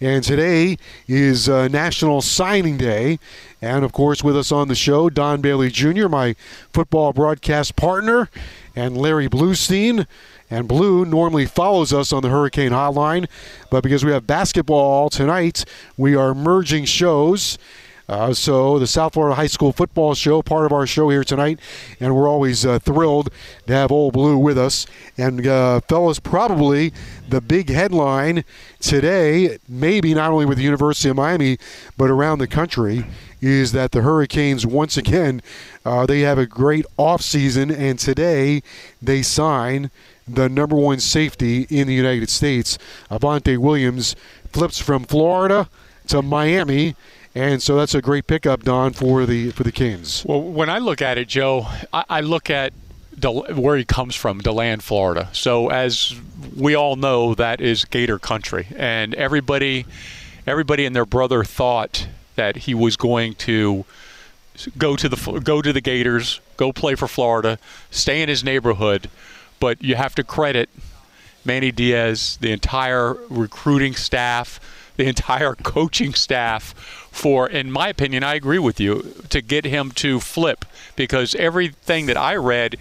And today is uh, National Signing Day. And of course, with us on the show, Don Bailey Jr., my football broadcast partner, and Larry Bluestein. And Blue normally follows us on the Hurricane Hotline, but because we have basketball tonight, we are merging shows. Uh, so the South Florida High School football show, part of our show here tonight, and we're always uh, thrilled to have Old Blue with us. And uh, fellas, probably the big headline today, maybe not only with the University of Miami, but around the country, is that the Hurricanes once again uh, they have a great offseason, and today they sign the number one safety in the United States. Avantae Williams flips from Florida to Miami and so that's a great pickup, Don, for the for the Kings. Well, when I look at it, Joe, I, I look at where he comes from, DeLand, Florida. So as we all know, that is Gator country, and everybody, everybody and their brother thought that he was going to go to the go to the Gators, go play for Florida, stay in his neighborhood. But you have to credit Manny Diaz, the entire recruiting staff, the entire coaching staff for, in my opinion, I agree with you, to get him to flip because everything that I read,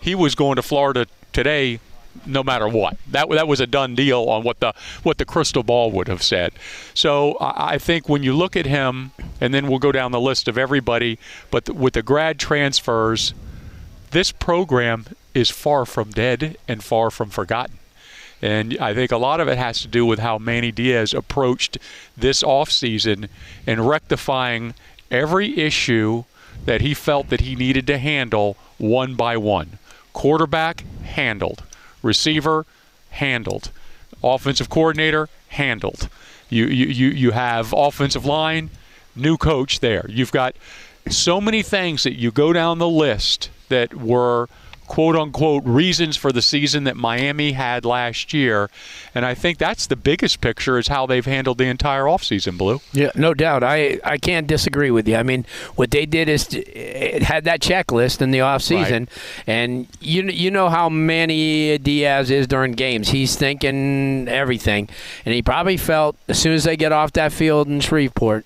he was going to Florida today no matter what. That that was a done deal on what the what the crystal ball would have said. So I think when you look at him, and then we'll go down the list of everybody, but with the grad transfers, this program is far from dead and far from forgotten. And I think a lot of it has to do with how Manny Diaz approached this offseason and rectifying every issue that he felt that he needed to handle one by one. Quarterback handled, receiver handled, offensive coordinator handled. You you you, you have offensive line, new coach there. You've got so many things that you go down the list that were quote unquote reasons for the season that Miami had last year. And I think that's the biggest picture is how they've handled the entire offseason, Blue. Yeah, no doubt. I, I can't disagree with you. I mean, what they did is it had that checklist in the offseason. Right. And you, you know how Manny Diaz is during games. He's thinking everything. And he probably felt as soon as they get off that field in Shreveport,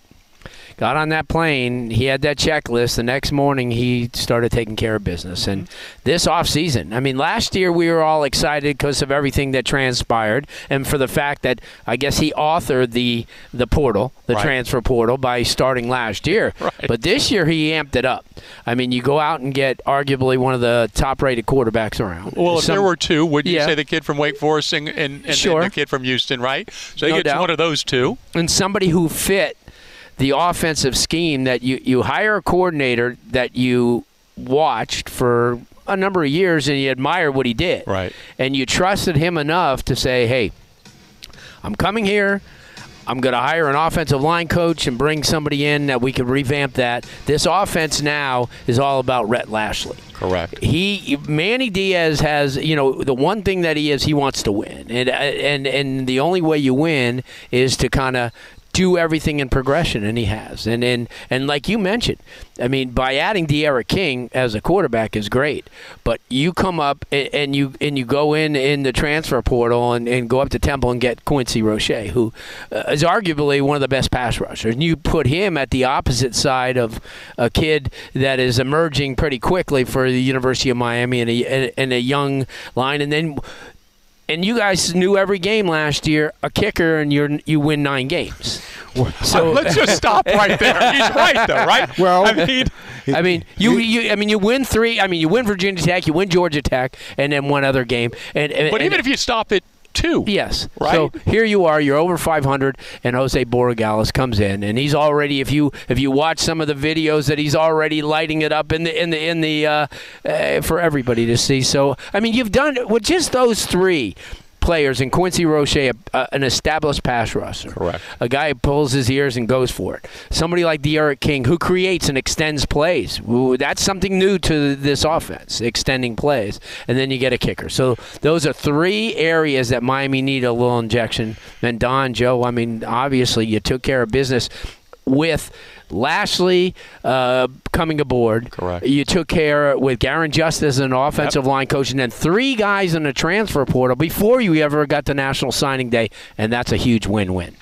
got on that plane. He had that checklist. The next morning, he started taking care of business. And mm-hmm. this off season, I mean, last year we were all excited because of everything that transpired, and for the fact that I guess he authored the the portal, the right. transfer portal, by starting last year. Right. But this year he amped it up. I mean, you go out and get arguably one of the top-rated quarterbacks around. Well, if Some, there were two, would you yeah. say the kid from Wake Forest and, and, and, sure. and the kid from Houston, right? So you no get one of those two, and somebody who fit the offensive scheme that you, you hire a coordinator that you watched for a number of years and you admire what he did. Right. And you trusted him enough to say, hey, I'm coming here. I'm going to hire an offensive line coach and bring somebody in that we can revamp that. This offense now is all about Rhett Lashlee. Correct. He Manny Diaz has, you know, the one thing that he is, he wants to win, and uh, and and the only way you win is to kind of do everything in progression, and he has. And and and like you mentioned, I mean, by adding D'Eriq King as a quarterback is great, but you come up and, and you and you go in in the transfer portal and, and go up to Temple and get Quincy Roche, who uh, arguably one of the best pass rushers, and you put him at the opposite side of a kid that is emerging pretty quickly for the University of Miami and a, and a young line, and then and you guys knew every game last year a kicker and you you win nine games. So let's just stop right there. He's right though, right? Well, I mean, I mean, you, you, I mean, you win three. I mean, you win Virginia Tech, you win Georgia Tech, and then one other game. And, and but and, even if you stop it two. Yes. Right. So here you are. You're over 500, and Jose Borregales comes in, and he's already. If you if you watch some of the videos, that he's already lighting it up in the in the in the uh, uh, for everybody to see. So I mean, you've done with just those three players, and Quincy Roche, an established pass rusher. Correct. A guy who pulls his ears and goes for it. Somebody like D'Eriq King who creates and extends plays. Ooh, that's something new to this offense, extending plays. And then you get a kicker. So those are three areas that Miami need a little injection. And Don, Joe, I mean, obviously you took care of business with Lashlee uh, coming aboard. Correct. You took care with Garin Justice as an offensive line coach, and then three guys in the transfer portal before you ever got to National Signing Day, and that's a huge win-win.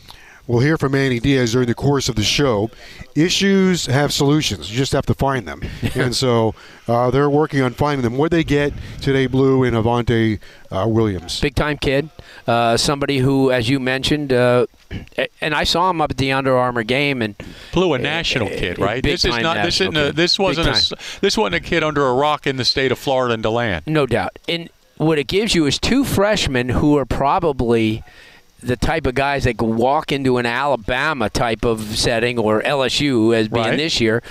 We'll hear from Manny Diaz during the course of the show. Issues have solutions. You just have to find them. and so uh, they're working on finding them. What they get today, Blue and Avantae uh, Williams? Big time kid. Uh, somebody who, as you mentioned, uh, and I saw him up at the Under Armour game, and Blue a national kid, right? This is not This isn't. A, this wasn't. A, this wasn't a kid under a rock in the state of Florida and DeLand. no doubt. And what it gives you is two freshmen who are probably the type of guys that can walk into an Alabama type of setting or LSU as being Right. this year.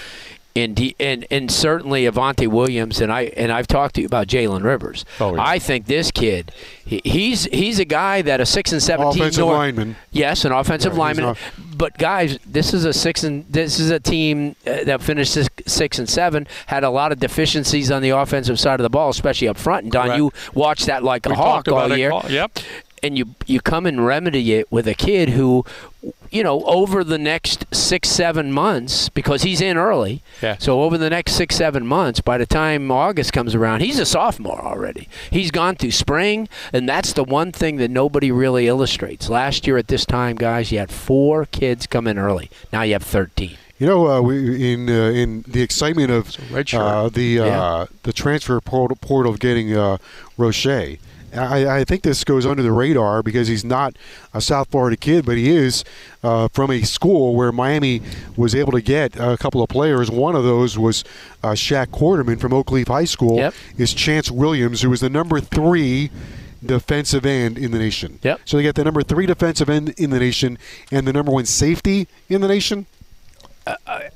And, and and certainly Avantae Williams and I and I've talked to you about Jalen Rivers. Oh, yeah. I think this kid, he, he's he's a guy that a six and seventeen Offensive North- lineman. Yes, an offensive Yeah, lineman. not- But guys, this is a six and this is a team uh, that finished six, six and seven. Had a lot of deficiencies on the offensive side of the ball, especially up front. And Don, you watched that like a We hawk all year. Yep. And you you come and remedy it with a kid who, you know, over the next six seven months because he's in early. Yeah. So over the next six seven months, by the time August comes around, he's a sophomore already. He's gone through spring, and that's the one thing that nobody really illustrates. Last year at this time, guys, you had four kids come in early. Now you have thirteen. You know, uh, we, in uh, in the excitement of red uh, the uh, Yeah. the transfer portal, portal of getting uh, Roche, I, I think this goes under the radar because he's not a South Florida kid, but he is uh, from a school where Miami was able to get a couple of players. One of those was uh, Shaq Quarterman from Oakleaf High School. Yep. Is Chantz Williams, who was the number three defensive end in the nation. Yep. So they get the number three defensive end in the nation and the number one safety in the nation.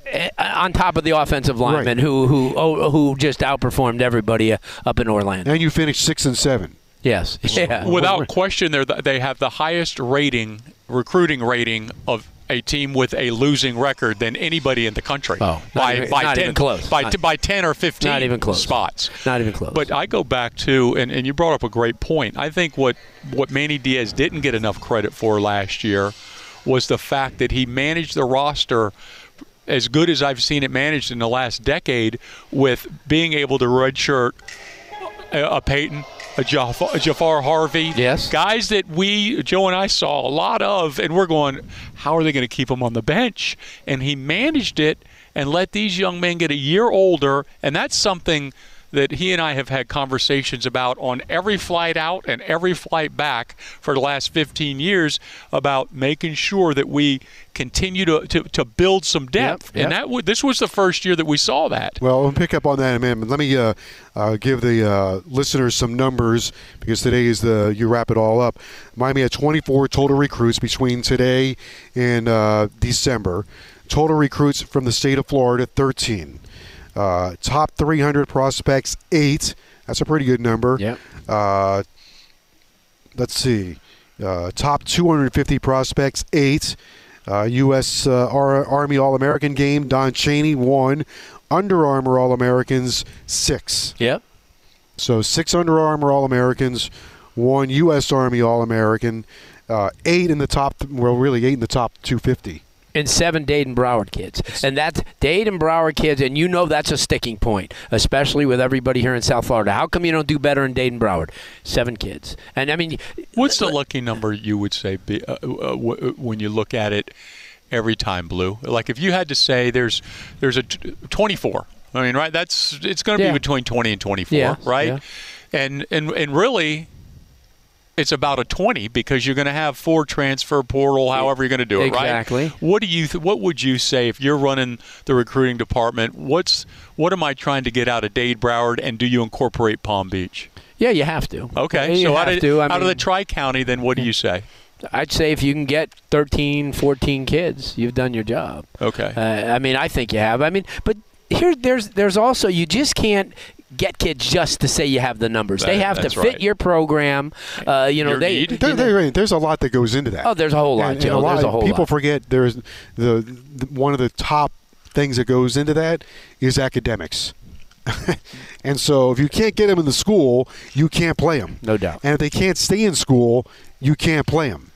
Eh, On top of the offensive lineman Right. who who oh, who just outperformed everybody uh, up in Orlando. And you finished six and seven. Yes. Yeah. Without question, they're the, they have the highest rating, recruiting rating of a team with a losing record than anybody in the country. Oh, by even- by not 10, even close. By, Not- by ten or fifteen. Not even close. spots. Not even close. But I go back to, and, and you brought up a great point. I think what, what Manny Diaz didn't get enough credit for last year was the fact that he managed the roster as good as I've seen it managed in the last decade with being able to redshirt a, a Peyton, a Jafar, a Jafar Harvey. Yes. Guys that we, Joe and I saw a lot of, and we're going, how are they going to keep them on the bench? And he managed it and let these young men get a year older, and that's something that he and I have had conversations about on every flight out and every flight back for the last 15 years about making sure that we continue to, to, to build some depth. yep. And that w- this was the first year that we saw that. Well, we'll pick up on that in a minute. Let me uh, uh, give the uh, listeners some numbers because today is the you wrap it all up. Miami had 24 total recruits between today and uh, December. Total recruits from the state of Florida, 13. Uh, top 300 prospects, eight. That's a pretty good number. Yep. Uh, let's see. Uh, top 250 prospects, eight. Uh, U.S. Uh, Army All American game, Don Chaney, one. Under Armour All Americans, six. Yep. So six Under Armour All Americans, one U.S. Army All American, uh, eight in the top, well, really eight in the top 250. And seven Dayton Broward kids. And that's Dayton Broward kids, and you know that's a sticking point, especially with everybody here in South Florida. How come you don't do better in Dayton Broward? Seven kids. And I mean, What's the lucky number you would say be, uh, uh, w- when you look at it every time, Blue? Like if you had to say there's there's a t- 24. I mean, right? That's it's going to Yeah. be between 20 and 24, Yeah, right? yeah. And and and really. It's about a twenty because you're going to have four transfer portal, however you're going to do it, Exactly. right? Exactly what do you? Th- what would you say if you're running the recruiting department? What's what am I trying to get out of Dade Broward, and do you incorporate Palm Beach? yeah, you have to. Okay, you so out of, to. Out of the Tri County, then what do you say? I'd say if you can get 13, 14 kids, you've done your job. Okay. Uh, I mean, I think you have. I mean, but here, there's there's also you just can't get kids just to say you have the numbers. they have to fit right. your program. Uh, you know, Your they. need. you know- there- there's a lot that goes into that. Oh, there's a whole lot, And- and Joe. a lot There's a of whole people lot. forget there's the, the one of the top things that goes into that is academics. and so if you can't get them in the school, you can't play them. No doubt. And if they can't stay in school, you can't play them.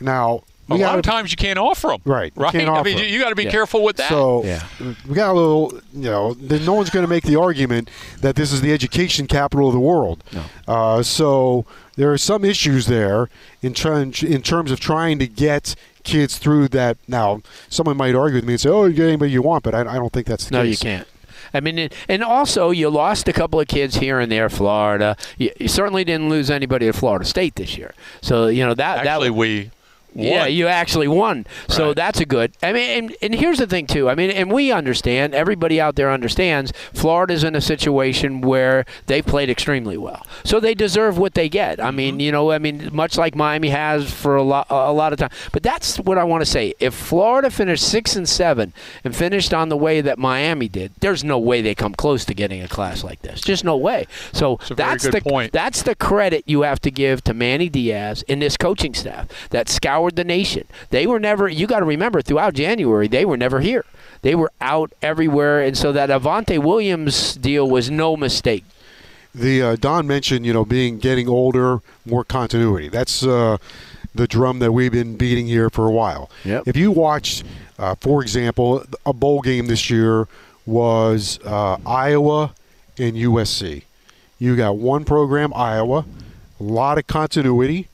Now, A we lot gotta, of times you can't offer them. Right, you Right. can't I offer mean, 'em. you, you got to be Yeah. careful with that. So Yeah. we got a little, you know, then no one's going to make the argument that this is the education capital of the world. No. Uh, so there are some issues there in, trying, in terms of trying to get kids through that. Now, someone might argue with me and say, "Oh, you get anybody you want," but I, I don't think that's the No, case. you can't. I mean, and also you lost a couple of kids here and there. Florida, you, you certainly didn't lose anybody at Florida State this year. So you know that Actually, that we Yeah, won. you actually won. So Right. that's a good. I mean, and, and here's the thing too. I mean, and we understand. Everybody out there understands. Florida's in a situation where they played extremely well, so they deserve what they get. I Mm-hmm. mean, you know, I mean, much like Miami has for a lot, a lot of time. But that's what I want to say. If Florida finished six and seven and finished on the way that Miami did, there's no way they come close to getting a class like this. Just no way. So that's the point. that's the credit you have to give to Manny Diaz and this coaching staff that scoured the nation. They were never, you got to remember, throughout January, they were never here. They were out everywhere. And so that Avantae Williams deal was no mistake. The uh, Don mentioned, you know, being getting older, more continuity. That's uh, the drum that we've been beating here for a while. Yep. If you watched, uh, for example, a bowl game this year was uh, Iowa and USC. You got one program, Iowa, a lot of continuity,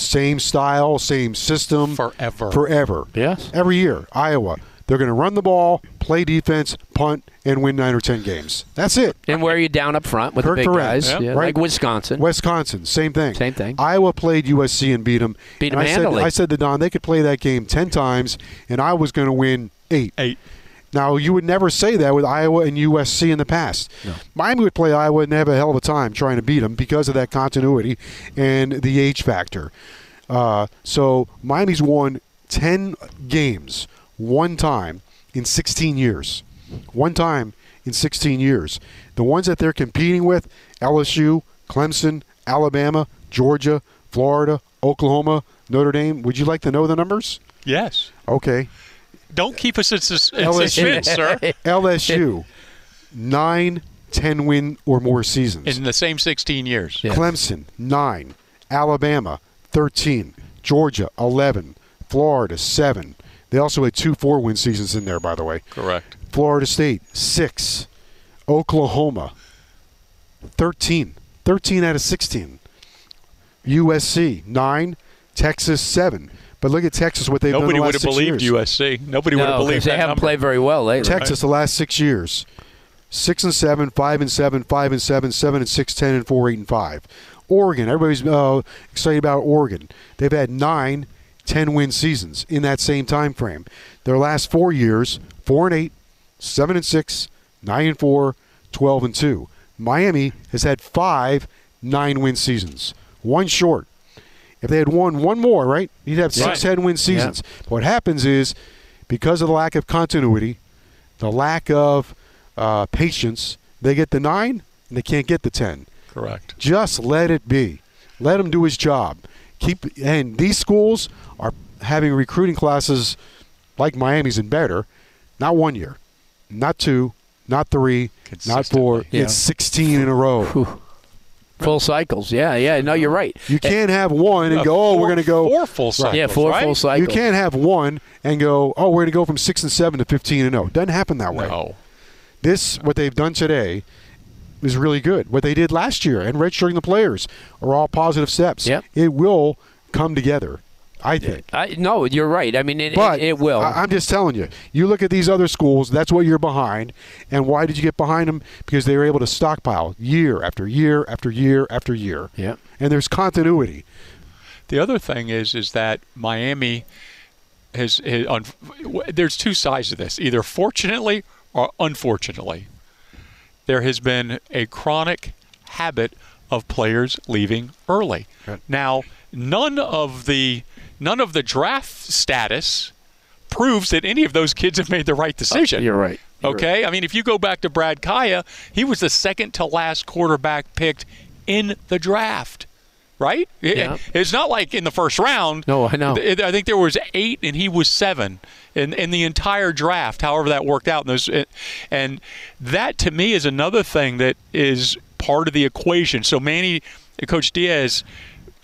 same style, same system, Forever. forever. Yes. Every year, Iowa. They're going to run the ball, play defense, punt, and win nine or ten games. That's it. And where are you down up front with Correct, the big correct. guys, Yep. yeah, Right. like Wisconsin. Wisconsin, same thing. Same thing. Iowa played USC and beat them. Beat and I said. I said to Don, they could play that game ten times, and I was going to win eight. eight. Now you would never say that with Iowa and USC in the past. Miami would play Iowa and have a hell of a time trying to beat them because of that continuity and the age factor. Uh, so Miami's won ten games one time in 16 years. One time in 16 years. The ones that they're competing with: LSU, Clemson, Alabama, Georgia, Florida, Oklahoma, Notre Dame. Would you like to know the numbers? Yes. Okay. Don't keep us in, sus- in LSU. suspense, sir. LSU, nine, ten win or more seasons. In the same 16 years. Yeah. Clemson, nine. Alabama, 13. Georgia, 11. Florida, seven. They also had two four win seasons in there, by the way. Correct. Florida State, six. Oklahoma, 13. 13 out of 16. USC, nine. Texas, seven. But look at Texas, what they've Nobody done the would have six believed years. USC. Nobody would have No, 'cause believed they that haven't number. played very well lately. Texas the last six years. Six and seven, five and seven, five and seven, seven and six, ten and four, eight and five. Oregon, everybody's uh, excited about Oregon. They've had nine, ten win seasons in that same time frame. Their last four years, four and eight, seven and six, nine and four, 12 and two. Miami has had five nine win seasons, one short. If they had won one more, right, you'd have six Right. 10 win seasons. But what happens is, because of the lack of continuity, the lack of uh, patience, they get the nine and they can't get the 10. Correct. Just let it be. Let him do his job. Keep and these schools are having recruiting classes like Miami's and better. Not one year, not two, not three, not four. Yeah. It's 16 in a row. Whew. Full cycles. Yeah, yeah. No, you're right. You can't have one and Uh, go, oh, four- we're going to go. four full cycles. yeah, four right? full cycles. You can't have one and go, oh, we're going to go from six and seven to 15 and 0. Doesn't happen that way. No. This, what they've done today, is really good. What they did last year and registering the players are all positive steps. Yep. It will come together, I think. I, no, you're right. I mean, it, But it, it will. I, I'm just telling you. You look at these other schools. That's what you're behind. And why did you get behind them? Because they were able to stockpile year after year after year after year. yeah. And there's continuity. The other thing is is that Miami has, has on, there's two sides to this. Either fortunately or unfortunately, there has been a chronic habit of players leaving early. Right. Now, none of the none of the draft status proves that any of those kids have made the right decision. You're right. You're okay? I mean, if you go back to Brad Kaaya, he was the second to last quarterback picked in the draft. Right? Yeah. it's not like in the first round. No, I know. I think there was eight, and he was seven in in the entire draft. However, that worked out. And, those, and that to me is another thing that is part of the equation. So Manny, Coach Diaz,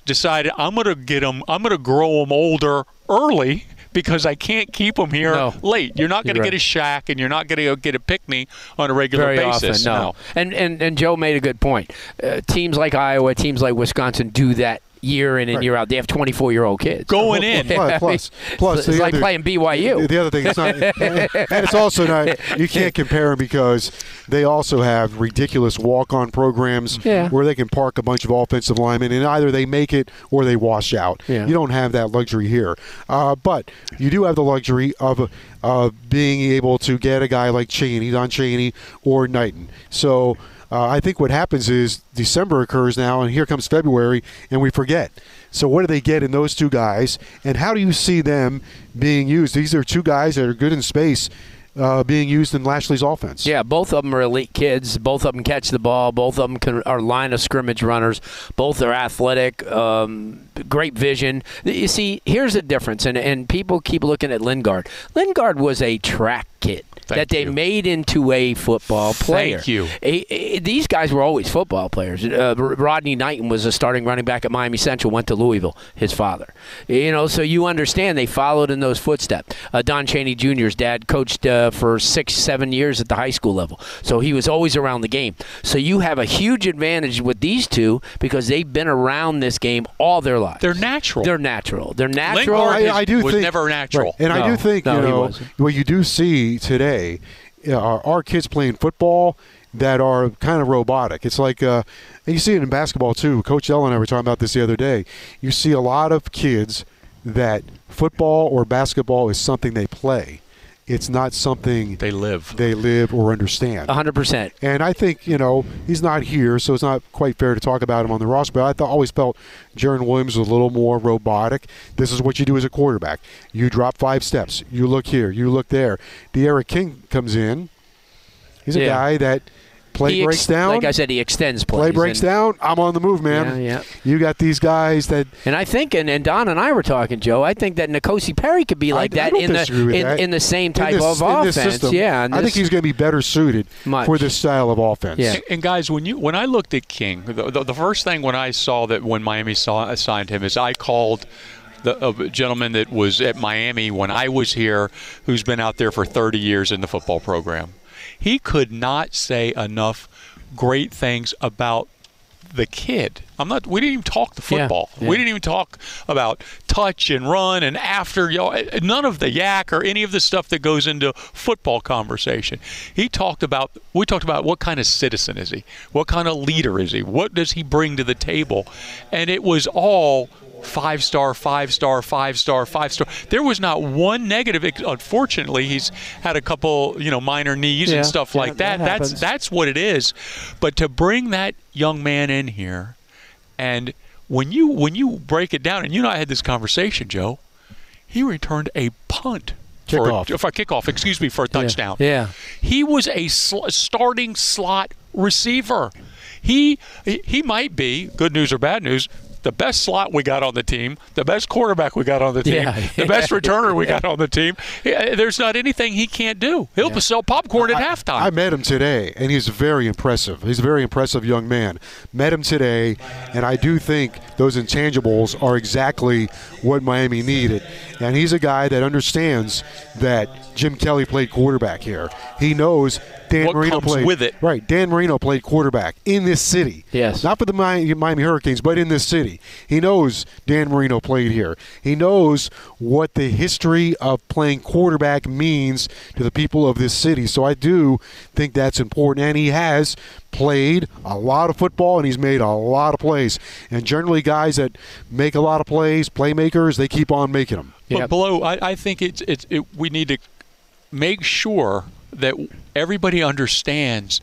decided I'm going to get them, I'm going to grow them older early. Because I can't keep them here No. late. You're not going to You're get a Shaq and you're not going to get a Pinckney on a regular very basis. often. No, and and and Joe made a good point. Uh, teams like Iowa, teams like Wisconsin do that year in and Right. year out. They have 24 year old kids Going in, Plus, plus, plus it's the like other- playing BYU. The other thing, it's not, and it's also not. You can't compare them because they also have ridiculous walk-on programs Yeah. where they can park a bunch of offensive linemen, and either they make it or they wash out. Yeah. You don't have that luxury here, uh, but you do have the luxury of uh, being able to get a guy like Chaney, Don Chaney, or Knighton. So. Uh, I think what happens is December occurs now, and here comes February, and we forget. So, what do they get in those two guys, and how do you see them being used? These are two guys that are good in space, uh, being used in Lashlee's offense. Yeah, both of them are elite kids. Both of them catch the ball. Both of them can, are line of scrimmage runners. Both are athletic, um, great vision. You see, here's the difference, and, and people keep looking at Lingard. Lingard was a track kid Thank that they you. made into a football player. Thank you. A- a- these guys were always football players. Uh, Rodney Knighton was a starting running back at Miami Central, went to Louisville, his father. You know, so you understand they followed in those footsteps. Uh, Don Chaney Jr.'s dad coached uh, for six, seven years at the high school level, so he was always around the game. So you have a huge advantage with these two because they've been around this game all their lives. they're natural. They're natural. They're natural. Lingard I, I do was think never natural. Right. and I do think no, you know what you do see today uh, are, are kids playing football that are kind of robotic. It's like uh, and you see it in basketball too. Coach Ellen and I were talking about this the other day. You see a lot of kids that football or basketball is something they play. It's not something they live. they live or understand. 100%. And I think, you know, he's not here, so it's not quite fair to talk about him on the roster. But I thought, always felt Jarren Williams was a little more robotic. This is what you do as a quarterback. You drop five steps. You look here. You look there. D'Eriq King comes in. He's a Yeah. guy that play He ex- breaks down. Like I said, he extends plays. play breaks and- down. I'm on the move, man. Yeah, yeah. You got these guys that And I think, and, and Don and I were talking, Joe. I think that N'Kosi Perry could be like I, I that don't in the in, that. in the same In type this- of in this offense. system, yeah, and I think he's going to be better suited Much. for this style of offense. Yeah. And, and guys, when you when I looked at King, the, the, the first thing when I saw that when Miami saw signed him is I called the a gentleman that was at Miami when I was here, who's been out there for 30 years in the football program. He could not say enough great things about the kid. I'm not. We didn't even talk the Yeah, football. yeah. We didn't even talk about touch and run and after. You know, eh, eh, none of the yak or any of the stuff that goes into football conversation. He talked about. We talked about what kind of citizen is he? What kind of leader is he? What does he bring to the table? And it was all five star, five star, five star, five star. There was not one negative. Unfortunately, he's had a couple, you know, minor knees Yeah, and stuff yeah, like that. that that's that's what it is. But to bring that young man in here, and when you when you break it down, and you and I had this conversation, Joe, he returned a punt. For, Kickoff. for a kickoff, excuse me, for a touchdown. Yeah. He was a sl- starting slot receiver. He he might be good news or bad news. The best slot we got on the team, the best quarterback we got on the team, Yeah. the best returner we got on the team. Eh, eh, there's not anything he can't do. He'll sell popcorn at halftime. I met him today, and he's very impressive. He's a very impressive young man. Met him today, and I do think those intangibles are exactly what Miami needed. And he's a guy that understands that Jim Kelly played quarterback here. He knows Dan What Marino comes played with it. Right, Dan Marino played quarterback in this city. Yes. not for the Miami, Miami Hurricanes, but in this city. He knows Dan Marino played here. He knows what the history of playing quarterback means to the people of this city. So I do think that's important. And he has played a lot of football and he's made a lot of plays. And generally, guys that make a lot of plays, playmakers, they keep on making them. But Yep. below, I, I think it's it's it, we need to make sure that everybody understands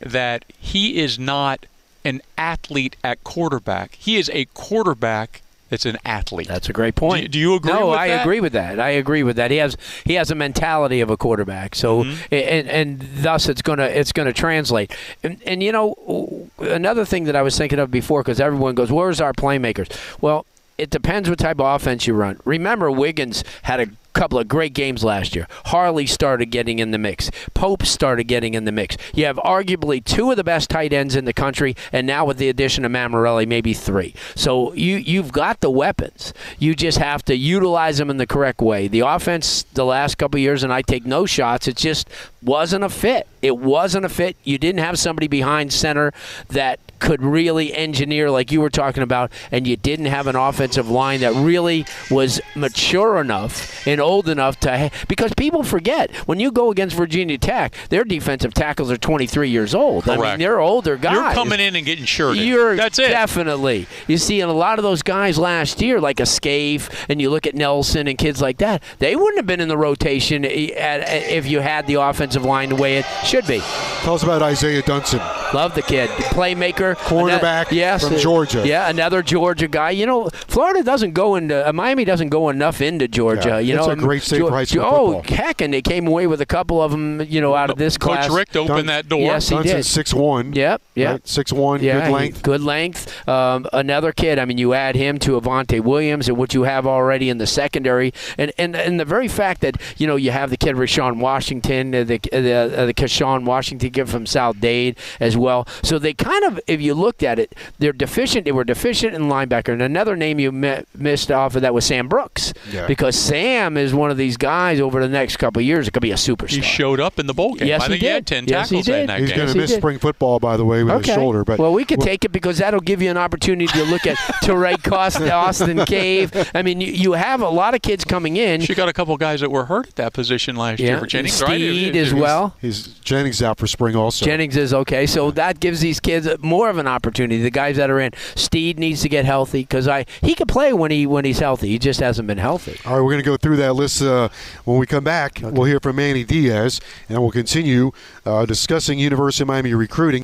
that he is not an athlete at quarterback. He is a quarterback It's an athlete. That's a great point. Do you, do you agree no, with I that? agree with that. I agree with that. He has he has a mentality of a quarterback. So Mm-hmm. and, and thus it's gonna it's gonna translate. And, and you know another thing that I was thinking of before because everyone goes, "Where's our playmakers?" Well, it depends what type of offense you run. Remember, Wiggins had a couple of great games last year. Harley started getting in the mix. Pope started getting in the mix. You have arguably two of the best tight ends in the country, and now with the addition of Mammarelli, maybe three. So you you've got the weapons. You just have to utilize them in the correct way. The offense the last couple years, and I take no shots. It just wasn't a fit. It wasn't a fit. You didn't have somebody behind center that could really engineer like you were talking about, and you didn't have an offensive line that really was mature enough and old enough to. Because people forget when you go against Virginia Tech, their defensive tackles are 23 years old. I mean, they're older guys. You're coming in and getting shirted. You're That's it. definitely. You see, and a lot of those guys last year, like a Scaife, and you look at Nelson and kids like that, they wouldn't have been in the rotation at, at- if you had the offensive line the way it should be. Tell us about Isaiah Dunson. Love the kid, playmaker, Cornerback Ano- yes, from Georgia. Yeah, another Georgia guy. You know, Florida doesn't go into uh, Miami doesn't go enough into Georgia. Yeah, you know, a great state for high school Oh, football. heck, and they came away with a couple of them. You know, out of this Coach class. Coach Rick opened Dun- that door. Yes, he Dunson's did. six one. Yep, yep. Six one. Yeah, good he- length. good length. Um, another kid. I mean, you add him to Avantae Williams and what you have already in the secondary, and and, and the very fact that you know you have the kid Rashawn Washington, uh, the uh, the uh, the Kashawn Washington kid from South Dade as well. So they kind of, if you looked at it, they're deficient. They were deficient in linebacker. And another name you mi- missed off of that was Sam Brooks, Yeah. because Sam is one of these guys over the next couple of years It could be a superstar. He showed up in the bowl game. Yes, I he think he, did. had 10 Yes, tackles in did. that He's going to he miss spring football, by the way, with his shoulder. But well, we could take it because that'll give you an opportunity to look at Teray Costa, Austin Cave. I mean, you, you have a lot of kids coming in. She got a couple guys that were hurt at that position last year for Jennings, Steed right? It- it- as it well. he's Jennings out for spring also. Jennings is okay, so that gives these kids more of an opportunity. The guys that are in, Steed needs to get healthy because I he can play when he when he's healthy. He just hasn't been healthy. All right, we're going to go through that list uh, when we come back. We'll hear from Manny Diaz, and we'll continue uh, discussing University of Miami recruiting.